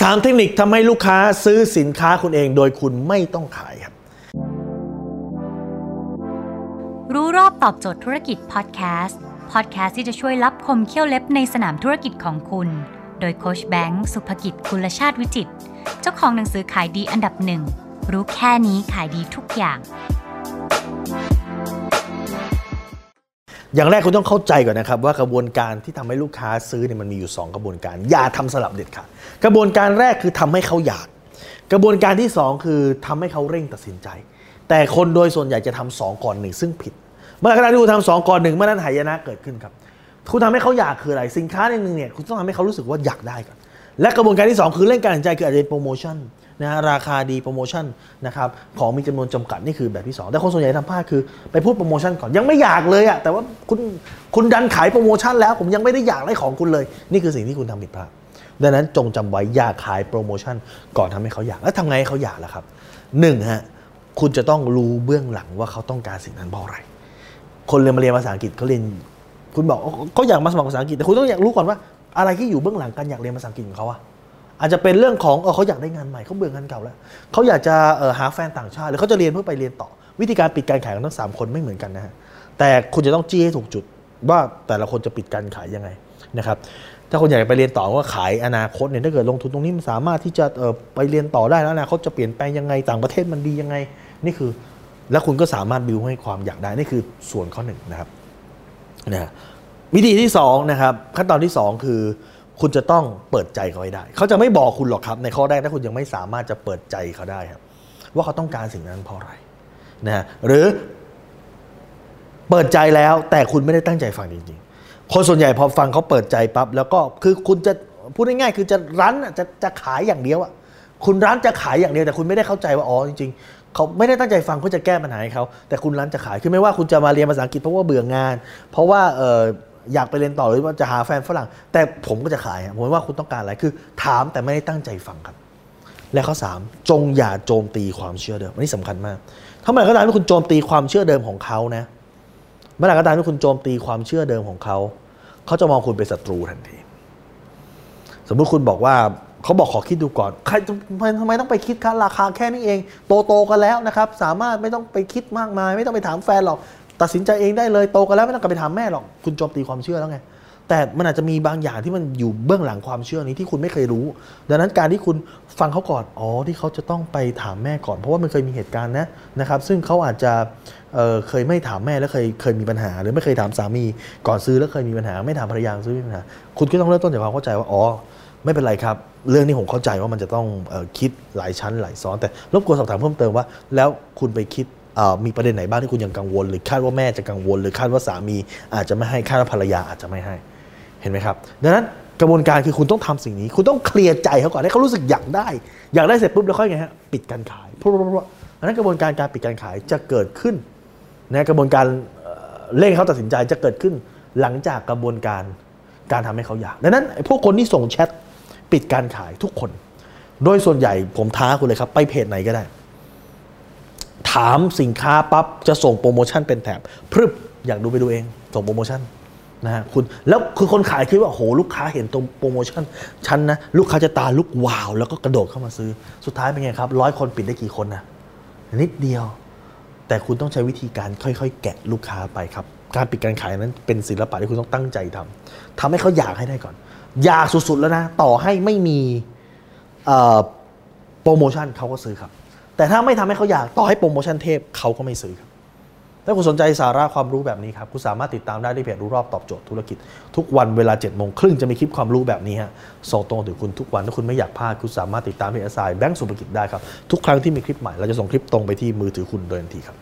สามเทคนิคทำให้ลูกค้าซื้อสินค้าคุณเองโดยคุณไม่ต้องขายครับ รู้รอบตอบโจทย์ธุรกิจพอดแคสต์พอดแคสต์ที่จะช่วยรับคมเขี้ยวเล็บในสนามธุรกิจของคุณ โดยโคชแบงค์สุภกิจคุลชาติวิจิต เจ้าของหนังสือขายดีอันดับหนึ่งรู้แค่นี้ขายดีทุกอย่าง อย่างแรกคุณต้องเข้าใจก่อนนะครับว่ากระบวนการที่ทำให้ลูกค้าซื้อเนี่ยมันมีอยู่ 2 กระบวนการ อย่าทำสลับเด็ดขาดกระบวนการแรกคือทำให้เขาอยาก กระบวนการที่ 2 คือทำให้เขาเร่งตัดสินใจ แต่คนโดยส่วนใหญ่จะทำสองก่อนหนึ่งซึ่งผิด เมื่อขณะที่คุณทำสองก่อนหนึ่งเมื่อนั้นหายนะเกิดขึ้นครับ คุณทำให้เขาอยากคืออะไรสินค้าหนึ่งเนี่ยคุณต้องทำให้เขารู้สึกว่าอยากได้ก่อน และกระบวนการที่ 2 คือเรื่องการตัดใจคืออาจจะเป็นโปรโมชั่นนะฮะราคาดีโปรโมชั่นนะครับของมีจำนวนจำกัดนี่คือแบบที่ 2 แต่คนส่วนใหญ่ทำพลาดคือไปพูดโปรโมชั่นก่อนยังไม่อยากเลยอะแต่ว่าคุณคุณดันขายโปรโมชั่นแล้ว ผมยังไม่ได้อยากได้ของคุณเลย นี่คือสิ่งที่คุณทำผิดพลาดดังนั้นจงจำไว้อย่าขายโปรโมชั่น ก่อนทำให้เขาอยากแล้วทำไงให้เขาอยากล่ะครับหนึ่งฮะคุณจะต้องรู้เบื้องหลังว่าเขาต้องการสิ่งนั้นเพราะอะไร คนเรียนมาเรียนภาษาอังกฤษเขาเรียนคุณบอกเขาอยากมาสมัครภาษาอังกฤษแต่คุณต้องอยากรู้ก่อนว่า อะไรที่อยู่เบื้องหลังการอยากเรียนภาษาอังกฤษของเขาอะอาจจะเป็นเรื่องของเออเขาอยากได้งานใหม่เขาเบื่องานเก่าแล้วเขาอยากจะเออหาแฟนต่างชาติ หรือเขาจะเรียนเพื่อไปเรียนต่อ วิธีการปิดการขายของทั้งสามคนไม่เหมือนกันนะฮะแต่คุณจะต้องจี้ให้ถูกจุดว่าแต่ละคนจะปิดการขายยังไงนะครับถ้าคนอยากไปเรียนต่อว่าขายอนาคตเนี่ยถ้าเกิดลงทุนตรงนี้มันสามารถที่จะเออไปเรียนต่อได้แล้วอนาคตจะเปลี่ยนแปลงยังไงต่างประเทศมันดียังไง นี่คือ แล้วคุณก็สามารถบิวให้ความอยากได้นี่คือส่วนข้อหนึ่งนะครับนะ วิธีที่2นะครับขั้นตอนที่ 2 คือ คุณจะต้องเปิดใจเขาให้ได้ เขาจะไม่บอกคุณหรอกครับในข้อแรกถ้าคุณยังไม่สามารถจะเปิดใจเขาได้ครับ ว่าเขาต้องการสิ่งนั้นเพราะอะไรนะฮะหรือเปิดใจแล้วแต่คุณไม่ได้ตั้งใจฟังจริงๆ คนส่วนใหญ่พอฟังเขาเปิดใจปั๊บแล้วก็คือคุณจะพูดง่ายๆคือจะรั้นจะจะขายอย่างเดียวอะคุณร้านจะขายอย่างเดียวแต่คุณไม่ได้เข้าใจว่าอ๋อจริงๆเขาไม่ได้ตั้งใจฟังเพื่อจะแก้ปัญหาให้เขาแต่คุณร้านจะขายคือไม่ว่าคุณจะมาเรียนภาษาอังกฤษเพราะว่าเบื่องาน เพราะว่าเออ อยากไปเรียนต่อหรือว่าจะหาแฟนฝรั่ง แต่ผมก็จะขายผมว่าคุณต้องการอะไรคือ ถามแต่ไม่ได้ตั้งใจฟังครับ และข้อ3จงอย่าโจมตีความเชื่อเดิมอันนี้สำคัญมากถ้าเมื่อไหร่ก็ตามที่คุณโจมตีความเชื่อเดิมของเขานะเมื่อไหร่ก็ตามที่คุณโจมตีความเชื่อเดิมของเขา เขาจะมองคุณเป็นศัตรูทันที สมมุติคุณบอกว่าเขาบอกขอคิดดูก่อนใครทำไมทำไมต้องไปคิดค่าราคาแค่นี้เอง โตโตกันแล้วนะครับ สามารถไม่ต้องไปคิดมากมาย ไม่ต้องไปถามแฟนหรอก ตัดสินใจเองได้เลยโตกันแล้วไม่ต้องกลับไปถามแม่หรอกคุณโจมตีความเชื่อแล้วไงแต่มันอาจจะมีบางอย่างที่มันอยู่เบื้องหลังความเชื่อนี้ที่คุณไม่เคยรู้ ดังนั้นการที่คุณฟังเขาก่อนอ๋อที่เขาจะต้องไปถามแม่ก่อน เพราะว่ามันเคยมีเหตุการณ์นะนะครับ ซึ่งเขาอาจจะเเคยไม่ถามแม่แล้วเคยเคยมีปัญหา หรือไม่เคยถามสามีก่อนซื้อแล้วเคยมีปัญหา ไม่ถามภรรยาซื้อมีปัญหา คุณก็ต้องเริ่มต้นจากความเข้าใจว่าอ๋อไม่เป็นไรครับ เรื่องนี้ผมเข้าใจว่ามันจะต้องออคิดหลายชั้นหลายซ้อน แต่รบกวนสอบถามเพิ่มเติมว่า แล้วคุณไปคิด มีประเด็นไหนบ้างที่คุณยังกังวล หรือคาดว่าแม่จะกังวล หรือคาดว่าสามีอาจจะไม่ให้คาดว่าภรรยาอาจจะไม่ให้เห็นไหมครับ ดังนั้นกระบวนการคือคุณต้องทำสิ่งนี้ คุณต้องเคลียร์ใจเขาก่อนให้เขารู้สึกอยากได้ อยากได้เสร็จปุ๊บแล้วค่อยไงฮะปิดการขายเพราะอันนั้นกระบวนการการปิดการขายจะเกิดขึ้นนะกระบวนการเร่งเขาตัดสินใจจะเกิดขึ้นหลังจากกระบวนการการทำให้เขาอยากดังนั้นไอ้พวกคนที่ส่งแชทปิดการขายทุกคน โดยส่วนใหญ่ผมท้าคุณเลยครับ ไปเพจไหนก็ได้ามสินค้าปั๊บจะส่งโปรโมชั่นเป็นแถบพรึบอยากดูไปดูเอง ส่งโปรโมชั่นนะฮะคุณแล้วคือคนขายคิดว่าโหลูกค้าเห็นตรงโปรโมชั่นฉันนะลูกค้าจะตาลุกว้าว แล้วก็กระโดดเข้ามาซื้อสุดท้ายเป็นไงครับร้อยคนปิดได้กี่คนนะนิดเดียว แต่คุณต้องใช้วิธีการค่อย ๆ แกะลูกค้าไปครับการปิดการขายนั้นเป็นศิลปะที่คุณต้องตั้งใจทำทำให้เขาอยากให้ได้ก่อน อยากสุดๆแล้วนะ ต่อให้ไม่มีโปรโมชั่นเขาก็ซื้อครับ แต่ถ้าไม่ทำให้เขาอยากต่อให้โปรโมชั่นเทพเขาก็ไม่ซื้อครับถ้าคุณสนใจสาระความรู้แบบนี้ครับ คุณสามารถติดตามได้ที่เพจรู้รอบตอบโจทย์ธุรกิจ ทุกวันเวลา7จ็ดโมงครึ่งจะมีคลิปความรู้แบบนี้ฮะส่งตรงถึงคุณทุกวัน ถ้าคุณไม่อยากพลาด คุณสามารถติดตามเพจอสายแบงก์สุภกิจได้ครับ ทุกครั้งที่มีคลิปใหม่เราจะส่งคลิปตรงไปที่มือถือคุณโดยทันทีครับ